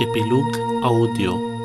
Epilogue Audio.